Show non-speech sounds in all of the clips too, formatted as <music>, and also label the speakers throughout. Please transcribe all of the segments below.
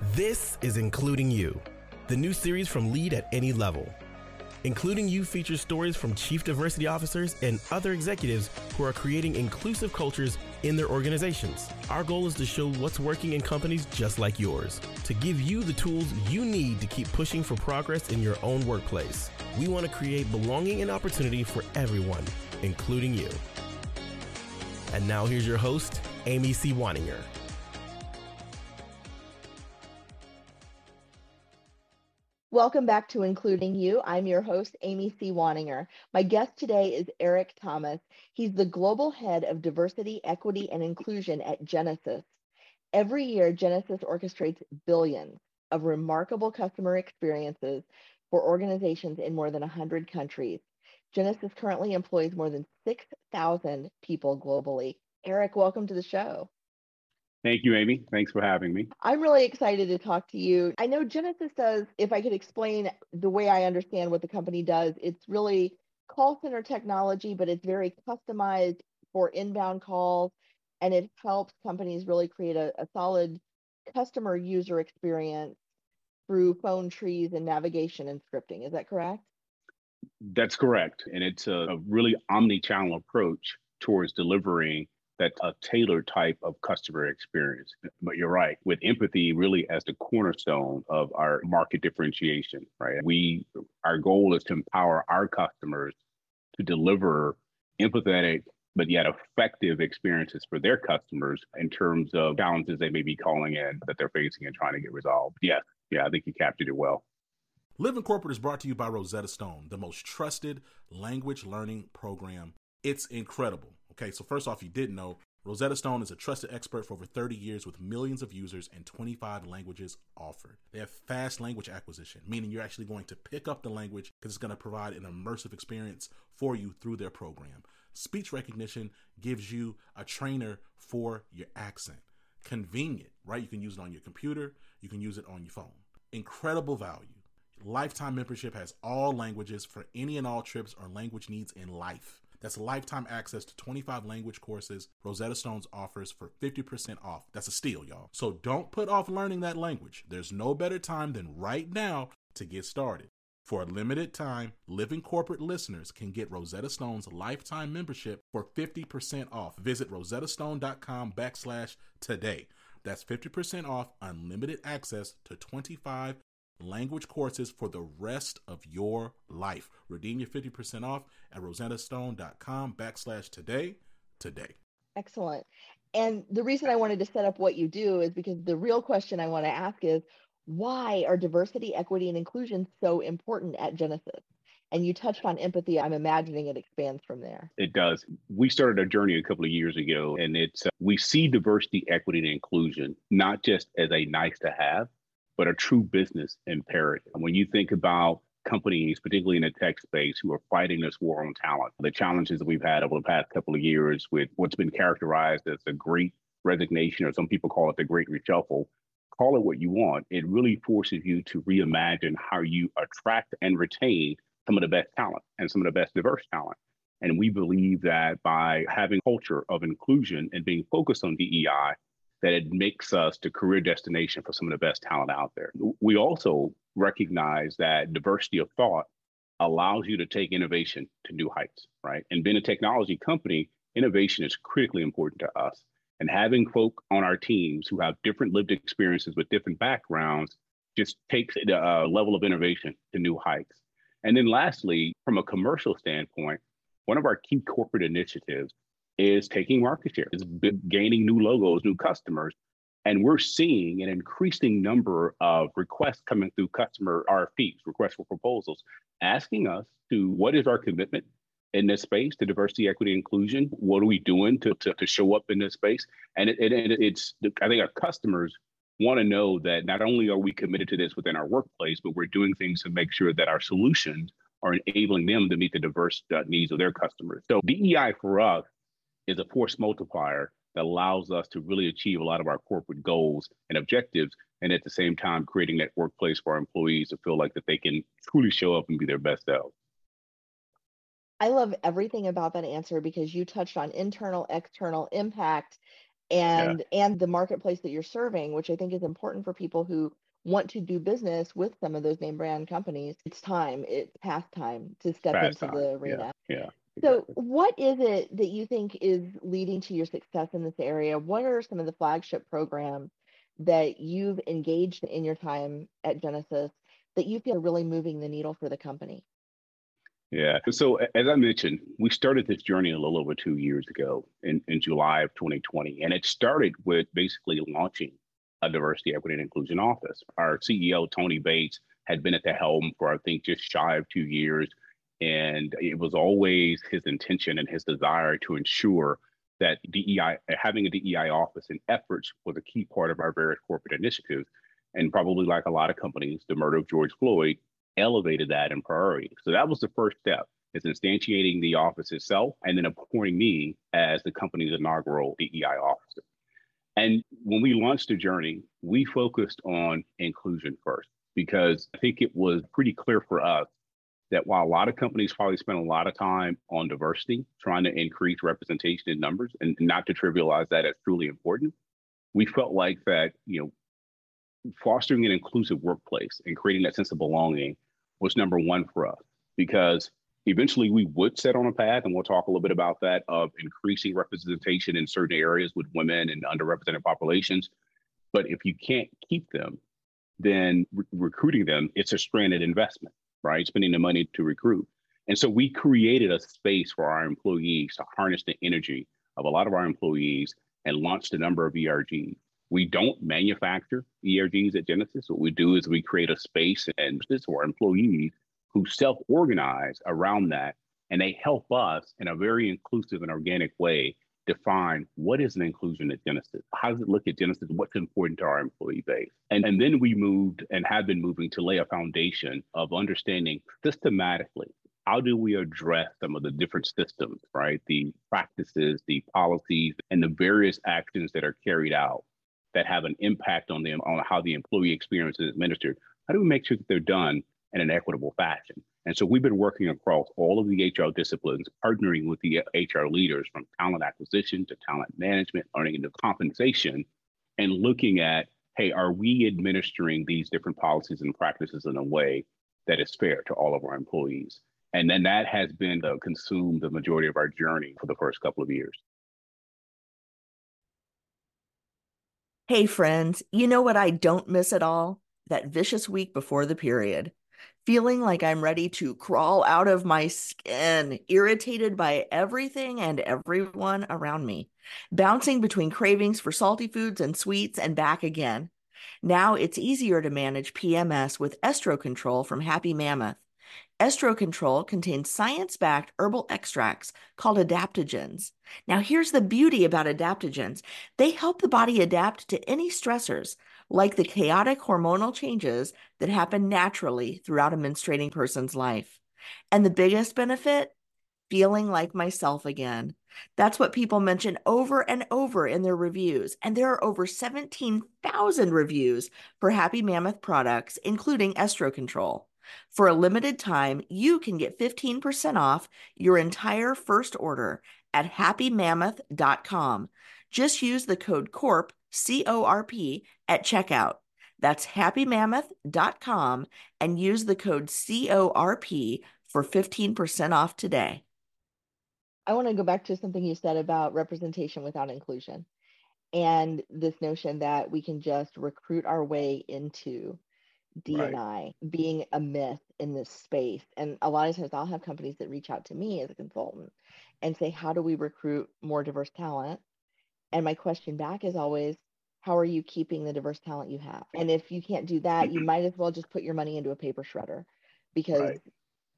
Speaker 1: This is Including You, the new series from Lead at Any Level. Including You features stories from chief diversity officers and other executives who are creating inclusive cultures in their organizations. Our goal is to show what's working in companies just like yours, to give you the tools you need to keep pushing for progress in your own workplace. We want to create belonging and opportunity for everyone, including you. And now here's your host, Amy C. Waninger.
Speaker 2: Welcome back to Including You. I'm your host, Amy C. Waninger. My guest today is Eric Thomas. He's the global head of diversity, equity, and inclusion at Genesys. Every year, Genesys orchestrates billions of remarkable customer experiences for organizations in more than 100 countries. Genesys currently employs more than 6,000 people globally. Eric, welcome to the show.
Speaker 3: Thank you, Amy. Thanks for having me.
Speaker 2: I'm really excited to talk to you. I know Genesys does, if I could explain the way I understand what the company does, it's really call center technology, but it's very customized for inbound calls and it helps companies really create a, a solid customer user experience through phone trees and navigation and scripting. Is that correct?
Speaker 3: That's correct. And it's a, a really omni channel approach towards delivering that a tailored type of customer experience. But you're right, with empathy really as the cornerstone of our market differentiation, right? We our goal is to empower our customers to deliver empathetic but yet effective experiences for their customers in terms of challenges they may be calling in that they're facing and trying to get resolved. Yeah, yeah, I think you captured it well.
Speaker 4: Living Corporate is brought to you by Rosetta Stone, the most trusted language learning program. It's incredible. Okay, so first off, you didn't know, Rosetta Stone is a trusted expert for over 30 years with millions of users and 25 languages offered. They have fast language acquisition, meaning you're actually going to pick up the language because it's going to provide an immersive experience for you through their program. Speech recognition gives you a trainer for your accent. Convenient, right? You can use it on your computer, you can use it on your phone. Incredible value. Lifetime membership has all languages for any and all trips or language needs in life. That's lifetime access to 25 language courses Rosetta Stones offers for 50% off. That's a steal, y'all. So don't put off learning that language. There's no better time than right now to get started. For a limited time, Living Corporate listeners can get Rosetta Stone's lifetime membership for 50% off. Visit rosettastone.com backslash today. That's 50% off unlimited access to 25 language courses for the rest of your life. Redeem your 50% off at rosettastone.com backslash today today.
Speaker 2: Excellent. And the reason I wanted to set up what you do is because the real question I want to ask is why are diversity, equity, and inclusion so important at Genesys? And you touched on empathy. I'm imagining it expands from there.
Speaker 3: It does. We started our journey a couple of years ago, and it's uh, we see diversity, equity, and inclusion not just as a nice to have, but a true business imperative. When you think about companies, particularly in the tech space, who are fighting this war on talent, the challenges that we've had over the past couple of years with what's been characterized as the great resignation, or some people call it the great reshuffle, call it what you want. It really forces you to reimagine how you attract and retain some of the best talent and some of the best diverse talent. And we believe that by having culture of inclusion and being focused on DEI, that it makes us the career destination for some of the best talent out there. We also recognize that diversity of thought allows you to take innovation to new heights, right? And being a technology company, innovation is critically important to us. And having folk on our teams who have different lived experiences with different backgrounds just takes the level of innovation to new heights. And then lastly, from a commercial standpoint, one of our key corporate initiatives is taking market share, is gaining new logos, new customers. And we're seeing an increasing number of requests coming through customer RFPs, requests for proposals, asking us to what is our commitment in this space to diversity, equity, inclusion? What are we doing to, to, to show up in this space? And it, it, it's, I think our customers want to know that not only are we committed to this within our workplace, but we're doing things to make sure that our solutions are enabling them to meet the diverse uh, needs of their customers. So DEI for us is a force multiplier that allows us to really achieve a lot of our corporate goals and objectives and at the same time creating that workplace for our employees to feel like that they can truly show up and be their best selves
Speaker 2: i love everything about that answer because you touched on internal external impact and yeah. and the marketplace that you're serving, which I think is important for people who want to do business with some of those name brand companies. It's time. It's past time to step past into time. the arena.
Speaker 3: Yeah. yeah.
Speaker 2: So, what is it that you think is leading to your success in this area? What are some of the flagship programs that you've engaged in your time at Genesys that you feel are really moving the needle for the company?
Speaker 3: Yeah. So, as I mentioned, we started this journey a little over two years ago in, in July of 2020. And it started with basically launching a diversity, equity, and inclusion office. Our CEO, Tony Bates, had been at the helm for, I think, just shy of two years. And it was always his intention and his desire to ensure that DEI, having a DEI office and efforts was a key part of our various corporate initiatives. And probably like a lot of companies, the murder of George Floyd elevated that in priority. So that was the first step is instantiating the office itself and then appointing me as the company's inaugural DEI officer. And when we launched the journey, we focused on inclusion first because I think it was pretty clear for us that while a lot of companies probably spend a lot of time on diversity, trying to increase representation in numbers, and not to trivialize that as truly important, we felt like that, you know, fostering an inclusive workplace and creating that sense of belonging was number one for us because eventually we would set on a path, and we'll talk a little bit about that, of increasing representation in certain areas with women and underrepresented populations. But if you can't keep them, then re- recruiting them, it's a stranded investment right? Spending the money to recruit. And so we created a space for our employees to harness the energy of a lot of our employees and launched a number of ERGs. We don't manufacture ERGs at Genesys. What we do is we create a space and this for our employees who self-organize around that and they help us in a very inclusive and organic way define what is an inclusion at Genesys? How does it look at Genesys? What's important to our employee base? And, and then we moved and have been moving to lay a foundation of understanding systematically how do we address some of the different systems, right? The practices, the policies, and the various actions that are carried out that have an impact on them, on how the employee experience is administered. How do we make sure that they're done in an equitable fashion? And so we've been working across all of the HR disciplines, partnering with the HR leaders from talent acquisition to talent management, learning into compensation, and looking at, hey, are we administering these different policies and practices in a way that is fair to all of our employees? And then that has been the consumed the majority of our journey for the first couple of years.
Speaker 5: Hey, friends, you know what I don't miss at all? That vicious week before the period feeling like I'm ready to crawl out of my skin, irritated by everything and everyone around me, bouncing between cravings for salty foods and sweets and back again. Now it's easier to manage PMS with Estro Control from Happy Mammoth. Estro Control contains science backed herbal extracts called adaptogens. Now, here's the beauty about adaptogens they help the body adapt to any stressors, like the chaotic hormonal changes that happen naturally throughout a menstruating person's life. And the biggest benefit? Feeling like myself again. That's what people mention over and over in their reviews. And there are over 17,000 reviews for Happy Mammoth products, including Estro Control. For a limited time, you can get 15% off your entire first order at happymammoth.com. Just use the code CORP C O R P, at checkout. That's happymammoth.com and use the code CORP for 15% off today.
Speaker 2: I want to go back to something you said about representation without inclusion and this notion that we can just recruit our way into D&I right. being a myth in this space. And a lot of times I'll have companies that reach out to me as a consultant and say, How do we recruit more diverse talent? And my question back is always, how are you keeping the diverse talent you have? And if you can't do that, you might as well just put your money into a paper shredder because right.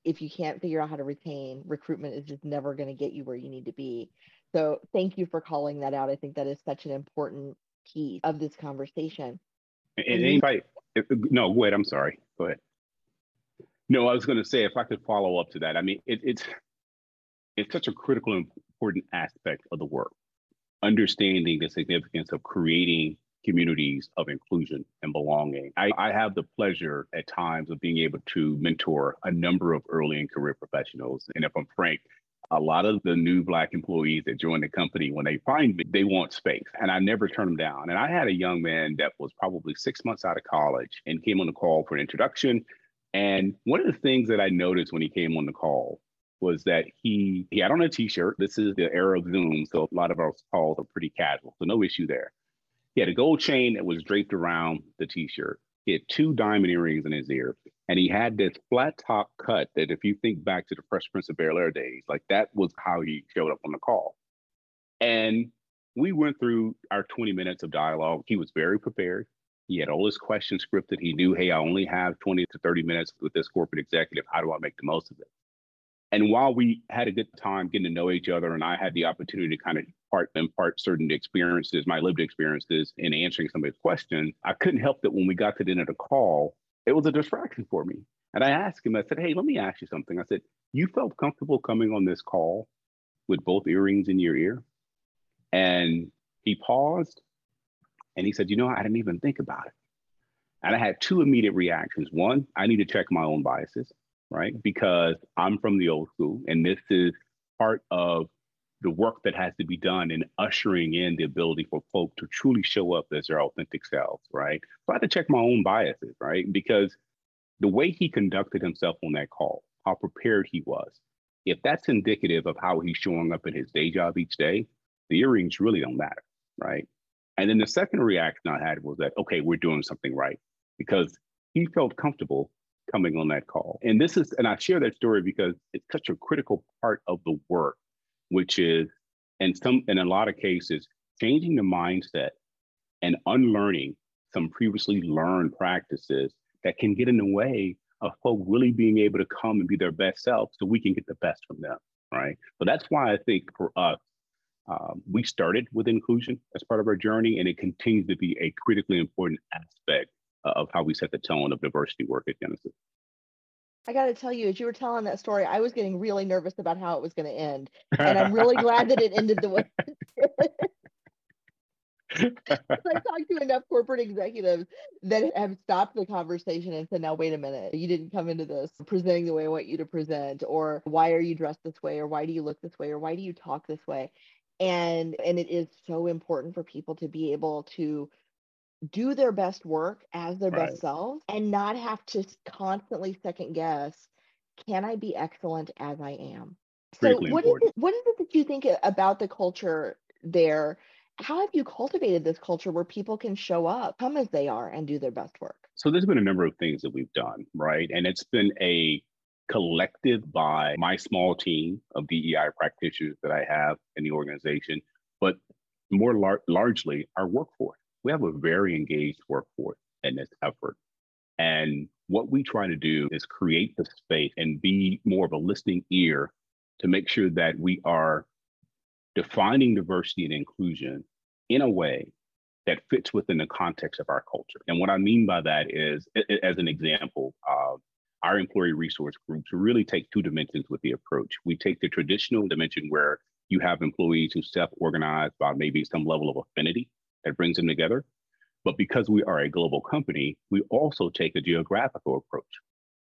Speaker 2: if you can't figure out how to retain, recruitment is just never going to get you where you need to be. So thank you for calling that out. I think that is such an important piece of this conversation.
Speaker 3: And, and anybody, no, wait, I'm sorry. Go ahead. No, I was going to say if I could follow up to that. I mean, it, it's it's such a critical, important aspect of the work understanding the significance of creating communities of inclusion and belonging. I, I, have the pleasure at times of being able to mentor a number of early and career professionals. And if I'm frank, a lot of the new black employees that join the company when they find me they want space and i never turn them down and i had a young man that was probably six months out of college and came on the call for an introduction and one of the things that i noticed when he came on the call was that he he had on a t-shirt this is the era of zoom so a lot of our calls are pretty casual so no issue there he had a gold chain that was draped around the t-shirt he had two diamond earrings in his ear and he had this flat top cut that, if you think back to the Fresh Prince of Bel Air days, like that was how he showed up on the call. And we went through our 20 minutes of dialogue. He was very prepared. He had all his questions scripted. He knew, hey, I only have 20 to 30 minutes with this corporate executive. How do I make the most of it? And while we had a good time getting to know each other, and I had the opportunity to kind of part impart certain experiences, my lived experiences in answering some of his questions, I couldn't help that when we got to the end of the call, it was a distraction for me. And I asked him, I said, hey, let me ask you something. I said, you felt comfortable coming on this call with both earrings in your ear? And he paused and he said, you know, I didn't even think about it. And I had two immediate reactions. One, I need to check my own biases, right? Because I'm from the old school and this is part of the work that has to be done in ushering in the ability for folk to truly show up as their authentic selves, right? So I had to check my own biases, right? Because the way he conducted himself on that call, how prepared he was, if that's indicative of how he's showing up in his day job each day, the earrings really don't matter, right? And then the second reaction I had was that, okay, we're doing something right because he felt comfortable coming on that call. And this is, and I share that story because it's such a critical part of the work which is in some in a lot of cases changing the mindset and unlearning some previously learned practices that can get in the way of folk really being able to come and be their best self so we can get the best from them right so that's why i think for us um, we started with inclusion as part of our journey and it continues to be a critically important aspect Uh, of how we set the tone of diversity work at genesys
Speaker 2: I got to tell you, as you were telling that story, I was getting really nervous about how it was going to end, <laughs> and I'm really glad that it ended the way <laughs> it did. <laughs> I talked to enough corporate executives that have stopped the conversation and said, "Now wait a minute, you didn't come into this presenting the way I want you to present, or why are you dressed this way, or why do you look this way, or why do you talk this way?" And and it is so important for people to be able to do their best work as their right. best selves and not have to constantly second guess can i be excellent as i am? So what is, it, what is it that you think about the culture there? How have you cultivated this culture where people can show up come as they are and do their best work?
Speaker 3: So there's been a number of things that we've done right? And it's been a collective by my small team of dei practitioners that i have in the organization but more lar- largely our workforce we have a very engaged workforce in this effort. And what we try to do is create the space and be more of a listening ear to make sure that we are defining diversity and inclusion in a way that fits within the context of our culture. And what I mean by that is, as an example, uh, our employee resource groups really take two dimensions with the approach. We take the traditional dimension where you have employees who self organize by maybe some level of affinity that brings them together. But because we are a global company, we also take a geographical approach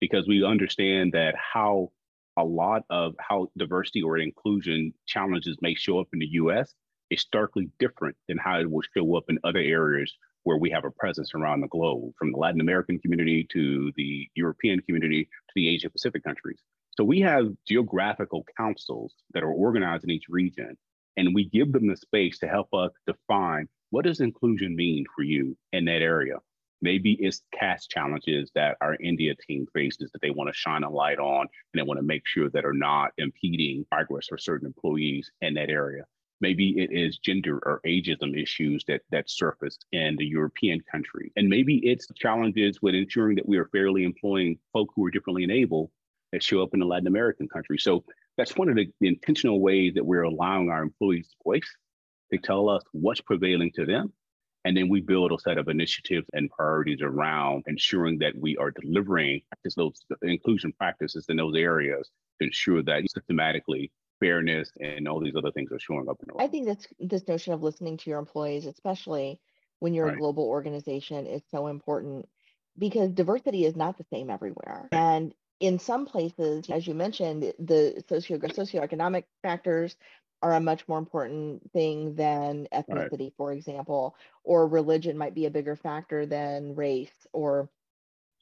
Speaker 3: because we understand that how a lot of how diversity or inclusion challenges may show up in the US is starkly different than how it will show up in other areas where we have a presence around the globe, from the Latin American community to the European community to the Asia Pacific countries. So we have geographical councils that are organized in each region, and we give them the space to help us define what does inclusion mean for you in that area? Maybe it's caste challenges that our India team faces that they want to shine a light on and they want to make sure that are not impeding progress for certain employees in that area. Maybe it is gender or ageism issues that that surface in the European country. And maybe it's challenges with ensuring that we are fairly employing folk who are differently enabled that show up in the Latin American country. So that's one of the, intentional ways that we're allowing our employees to voice they tell us what's prevailing to them. And then we build a set of initiatives and priorities around ensuring that we are delivering those inclusion practices in those areas to ensure that systematically fairness and all these other things are showing up in the
Speaker 2: I think that's this notion of listening to your employees, especially when you're right. a global organization, is so important because diversity is not the same everywhere. And in some places, as you mentioned, the socio socioeconomic factors are a much more important thing than ethnicity, right. for example, or religion might be a bigger factor than race, or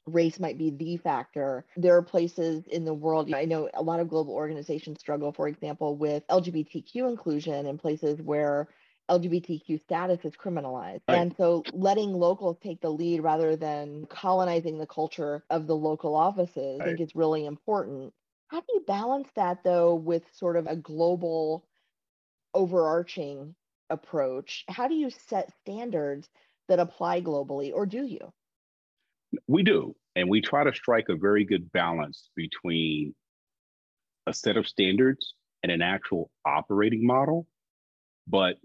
Speaker 2: race might be the factor. There are places in the world, I know a lot of global organizations struggle, for example, with LGBTQ inclusion in places where LGBTQ status is criminalized. Right. And so letting locals take the lead rather than colonizing the culture of the local offices, right. I think is really important. How do you balance that though with sort of a global overarching approach? How do you set standards that apply globally or do you?
Speaker 3: We do. And we try to strike a very good balance between a set of standards and an actual operating model. But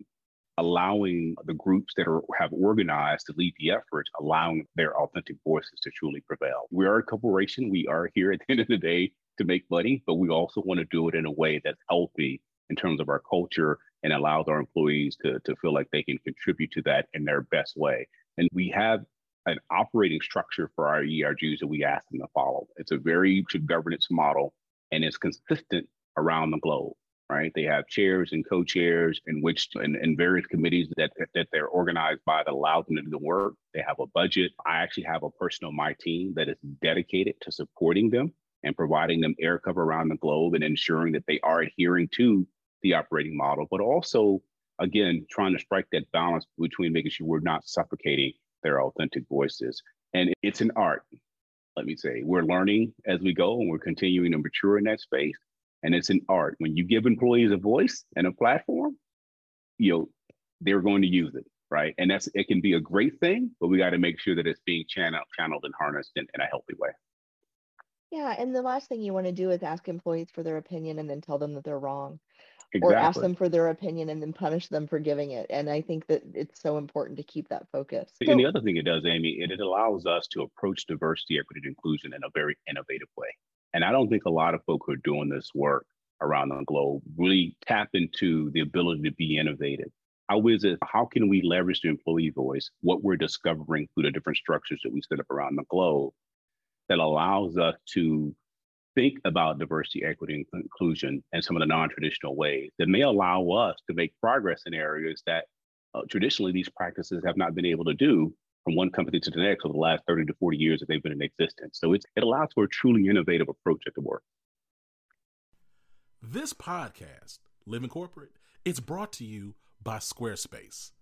Speaker 3: allowing the groups that are, have organized to lead the efforts, allowing their authentic voices to truly prevail. We are a corporation. We are here at the end of the day to make money, but we also want to do it in a way that's healthy in terms of our culture and allows our employees to, to feel like they can contribute to that in their best way. And we have an operating structure for our ERGs that we ask them to follow. It's a very good governance model and it's consistent around the globe right? They have chairs and co-chairs in which in, in various committees that that they're organized by that allows them to do the work. They have a budget. I actually have a person on my team that is dedicated to supporting them and providing them air cover around the globe and ensuring that they are adhering to the operating model, but also again trying to strike that balance between making sure we're not suffocating their authentic voices. And it's an art. Let me say, we're learning as we go and we're continuing to mature in that space and it's an art. When you give employees a voice and a platform, you know, they're going to use it, right? And that's it can be a great thing, but we got to make sure that it's being channeled, channeled and harnessed in, in a healthy way.
Speaker 2: Yeah, and the last thing you want to do is ask employees for their opinion and then tell them that they're wrong. Exactly. Or ask them for their opinion and then punish them for giving it. And I think that it's so important to keep that focus.
Speaker 3: And so, the other thing it does, Amy, it, it allows us to approach diversity, equity, and inclusion in a very innovative way. And I don't think a lot of folk who are doing this work around the globe really tap into the ability to be innovative. How is it? How can we leverage the employee voice, what we're discovering through the different structures that we set up around the globe that allows us to think about diversity, equity, and inclusion in some of the non-traditional ways that may allow us to make progress in areas that uh, traditionally these practices have not been able to do from one company to the next over the last 30 to 40 years that they've been in existence. So it allows for a truly innovative approach at the work.
Speaker 4: This podcast, Living Corporate, it's brought to you by Squarespace.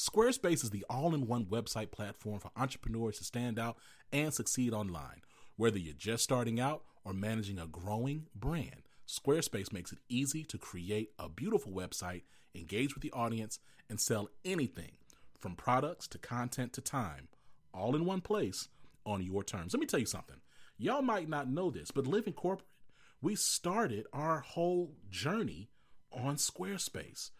Speaker 4: Squarespace is the all in one website platform for entrepreneurs to stand out and succeed online. Whether you're just starting out or managing a growing brand, Squarespace makes it easy to create a beautiful website, engage with the audience, and sell anything from products to content to time, all in one place on your terms. Let me tell you something. Y'all might not know this, but Living Corporate, we started our whole journey on Squarespace.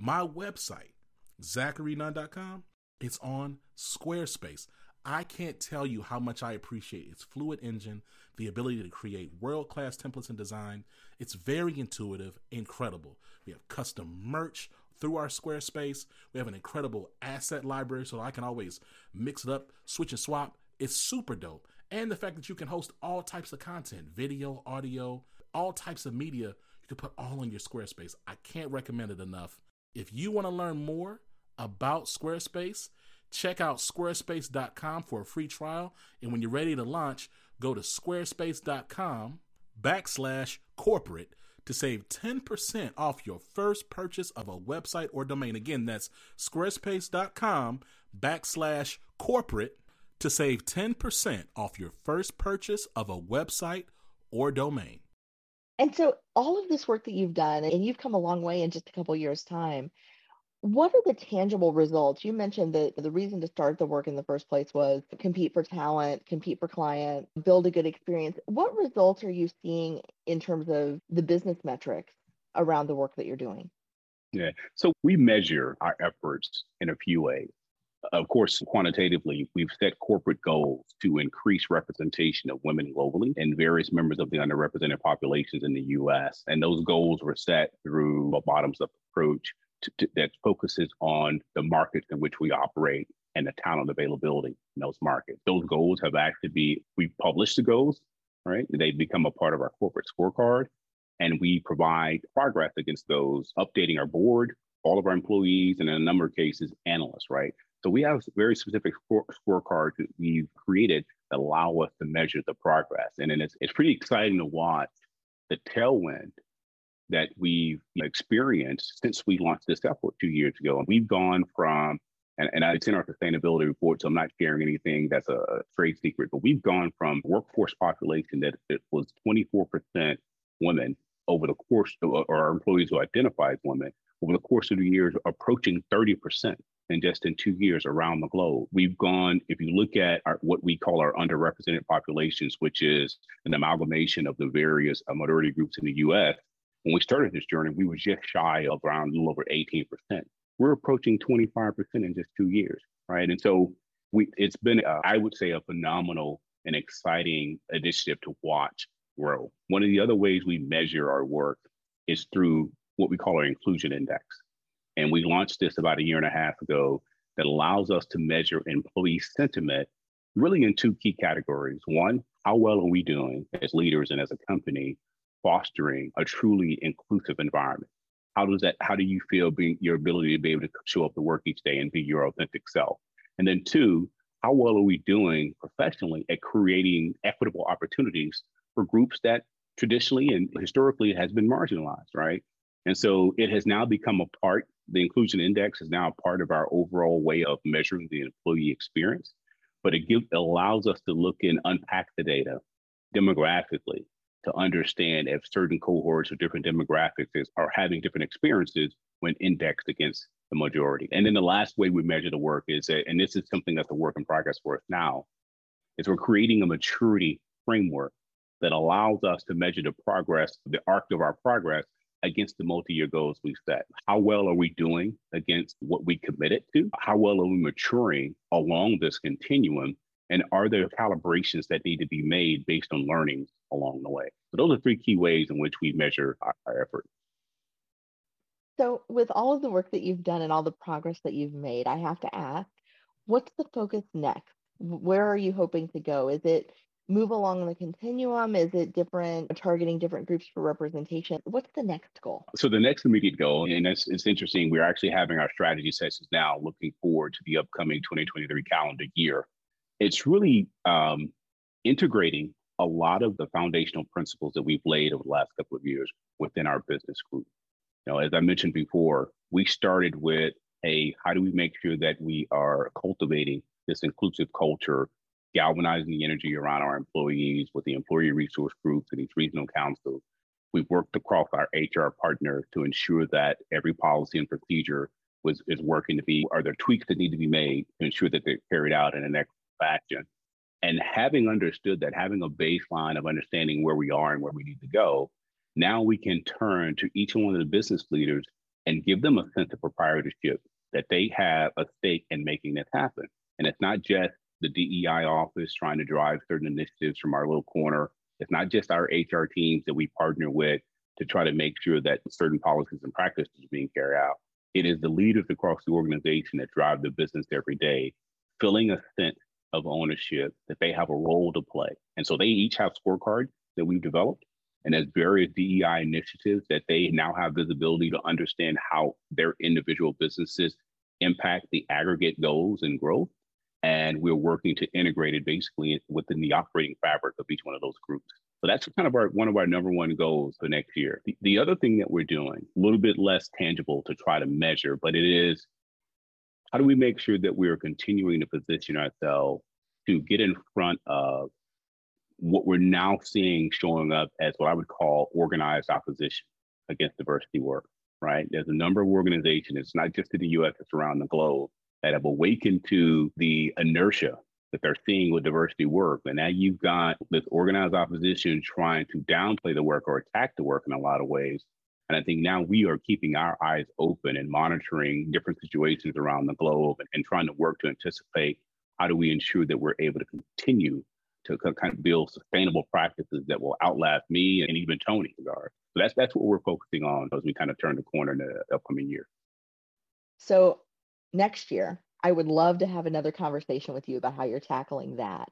Speaker 4: My website, zacharynunn.com, it's on Squarespace. I can't tell you how much I appreciate its fluid engine, the ability to create world class templates and design. It's very intuitive, incredible. We have custom merch, through our Squarespace. We have an incredible asset library so I can always mix it up, switch and swap. It's super dope. And the fact that you can host all types of content video, audio, all types of media, you can put all on your Squarespace. I can't recommend it enough. If you want to learn more about Squarespace, check out squarespace.com for a free trial. And when you're ready to launch, go to squarespace.com backslash corporate to save 10% off your first purchase of a website or domain. Again, that's squarespace.com backslash corporate to save 10% off your first purchase of a website or domain.
Speaker 2: And so all of this work that you've done, and you've come a long way in just a couple years' time, what are the tangible results? You mentioned that the reason to start the work in the first place was compete for talent, compete for client, build a good experience. What results are you seeing in terms of the business metrics around the work that you're doing?
Speaker 3: Yeah. So we measure our efforts in a few ways. Of course, quantitatively, we've set corporate goals to increase representation of women globally and various members of the underrepresented populations in the US. And those goals were set through a bottoms up approach to, that focuses on the markets in which we operate and the talent availability in those markets. Those goals have actually be we published the goals, right? They become a part of our corporate scorecard and we provide progress against those, updating our board, all of our employees, and in a number of cases, analysts, right? So we have very specific score, scorecards that we've created that allow us to measure the progress. And then it's, it's pretty exciting to watch the tailwind that we've experienced since we launched this effort two years ago. And we've gone from, and, and it's in our sustainability report, so I'm not sharing anything that's a trade secret, but we've gone from workforce population that it was 24% women over the course of, or our employees who identify as women over the course of the years approaching 30% in just in two years around the globe. We've gone, if you look at our, what we call our underrepresented populations, which is an amalgamation of the various minority groups in the US, when we started this journey, we were just shy of around a little over 18%. We're approaching 25% in just two years, right? And so we, it's been, uh, I would say, a phenomenal and exciting initiative to watch grow. One of the other ways we measure our work is through what we call our inclusion index. And we launched this about a year and a half ago that allows us to measure employee sentiment really in two key categories. One, how well are we doing as leaders and as a company fostering a truly inclusive environment? How does that, how do you feel being your ability to be able to show up to work each day and be your authentic self? And then two, how well are we doing professionally at creating equitable opportunities for groups that traditionally and historically has been marginalized, right? And so it has now become a part, the inclusion index is now a part of our overall way of measuring the employee experience. But it, give, it allows us to look and unpack the data demographically to understand if certain cohorts or different demographics are having different experiences when indexed against the majority. And then the last way we measure the work is that, and this is something that's a work in progress for us now, is we're creating a maturity framework that allows us to measure the progress, the arc of our progress against the multi-year goals we've set. How well are we doing against what we committed to? How well are we maturing along this continuum? And are there calibrations that need to be made based on learnings along the way? So those are three key ways in which we measure our, our effort.
Speaker 2: So with all of the work that you've done and all the progress that you've made, I have to ask, what's the focus next? Where are you hoping to go? Is it move along the continuum? Is it different, targeting different groups for representation? What's the next goal?
Speaker 3: So the next immediate goal, and it's, it's interesting, we're actually having our strategy sessions now looking forward to the upcoming 2023 calendar year. It's really um, integrating a lot of the foundational principles that we've laid over the last couple of years within our business group. You know, as I mentioned before, we started with a how do we make sure that we are cultivating this inclusive culture galvanizing the energy around our employees with the employee resource groups and these regional councils. We've worked across our HR partner to ensure that every policy and procedure was is working to be, are there tweaks that need to be made to ensure that they're carried out in an equitable fashion? And having understood that, having a baseline of understanding where we are and where we need to go, now we can turn to each one of the business leaders and give them a sense of proprietorship that they have a stake in making this happen. And it's not just the DEI office trying to drive certain initiatives from our little corner. It's not just our HR teams that we partner with to try to make sure that certain policies and practices are being carried out. It is the leaders across the organization that drive the business every day, feeling a sense of ownership that they have a role to play. And so they each have scorecards that we've developed. And as various DEI initiatives that they now have visibility to understand how their individual businesses impact the aggregate goals and growth and we're working to integrate it basically within the operating fabric of each one of those groups. So that's kind of our one of our number one goals for next year. The, the other thing that we're doing, a little bit less tangible to try to measure, but it is how do we make sure that we are continuing to position ourselves to get in front of what we're now seeing showing up as what I would call organized opposition against diversity work, right? There's a number of organizations, it's not just in the US, it's around the globe, that have awakened to the inertia that they're seeing with diversity work. And now you've got this organized opposition trying to downplay the work or attack the work in a lot of ways. And I think now we are keeping our eyes open and monitoring different situations around the globe and, and trying to work to anticipate how do we ensure that we're able to continue to kind of build sustainable practices that will outlast me and even Tony. So that's that's what we're focusing on as we kind of turn the corner in the upcoming year.
Speaker 2: So next year, I would love to have another conversation with you about how you're tackling that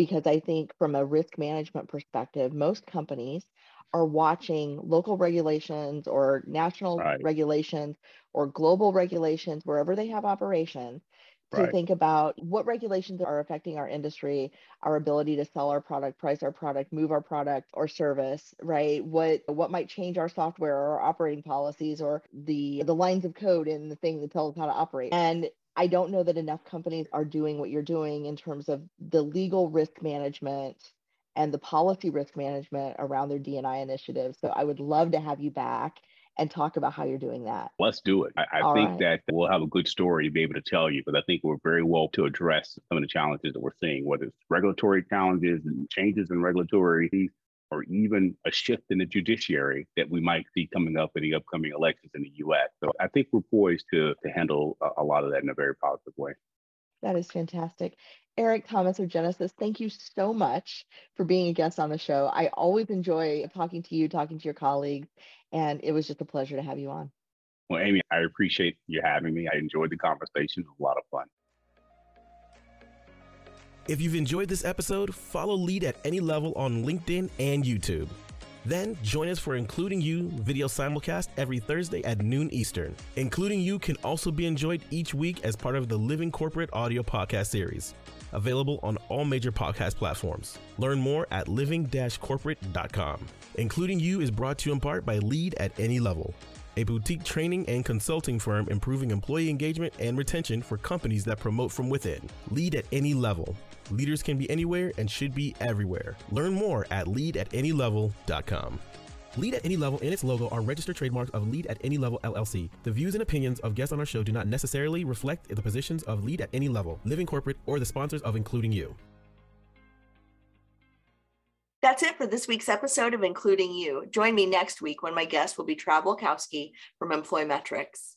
Speaker 2: because I think from a risk management perspective, most companies are watching local regulations or national
Speaker 3: Right.
Speaker 2: regulations or global regulations wherever they have operations to
Speaker 3: Right.
Speaker 2: think about what regulations are affecting our industry, our ability to sell our product, price our product, move our product or service, right? What what might change our software or our operating policies or the the lines of code in the thing that tells us how to operate. And I don't know that enough companies are doing what you're doing in terms of the legal risk management and the policy risk management around their D&I initiatives. So I would love to have you back and talk about how you're doing that.
Speaker 3: Let's do it. I, I think
Speaker 2: right.
Speaker 3: that we'll have a good story to be able to tell you, but I think we're very well to address some of the challenges that we're seeing, whether it's regulatory challenges and changes in regulatory or even a shift in the judiciary that we might see coming up in the upcoming elections in the US. So I think we're poised to, to handle a, a lot of that in a very positive way.
Speaker 2: That is fantastic. Eric Thomas of Genesys, thank you so much for being a guest on the show. I always enjoy talking to you, talking to your colleagues, and it was just a pleasure to have you on.
Speaker 3: Well, Amy, I appreciate you having me. I enjoyed the conversation. It was a lot of fun.
Speaker 1: If you've enjoyed this episode, follow Lead at any level on LinkedIn and YouTube. Then join us for Including You video simulcast every Thursday at noon Eastern. Including You can also be enjoyed each week as part of the Living Corporate audio podcast series, available on all major podcast platforms. Learn more at living-corporate.com. Including You is brought to you in part by Lead at Any Level, a boutique training and consulting firm improving employee engagement and retention for companies that promote from within. Lead at any level. Leaders can be anywhere and should be everywhere. Learn more at leadatanylevel.com. Lead at Any Level and its logo are registered trademarks of Lead at Any Level LLC. The views and opinions of guests on our show do not necessarily reflect the positions of Lead at Any Level, Living Corporate, or the sponsors of Including You.
Speaker 5: That's it for this week's episode of Including You. Join me next week when my guest will be Trav Wilkowski from Employmetrics.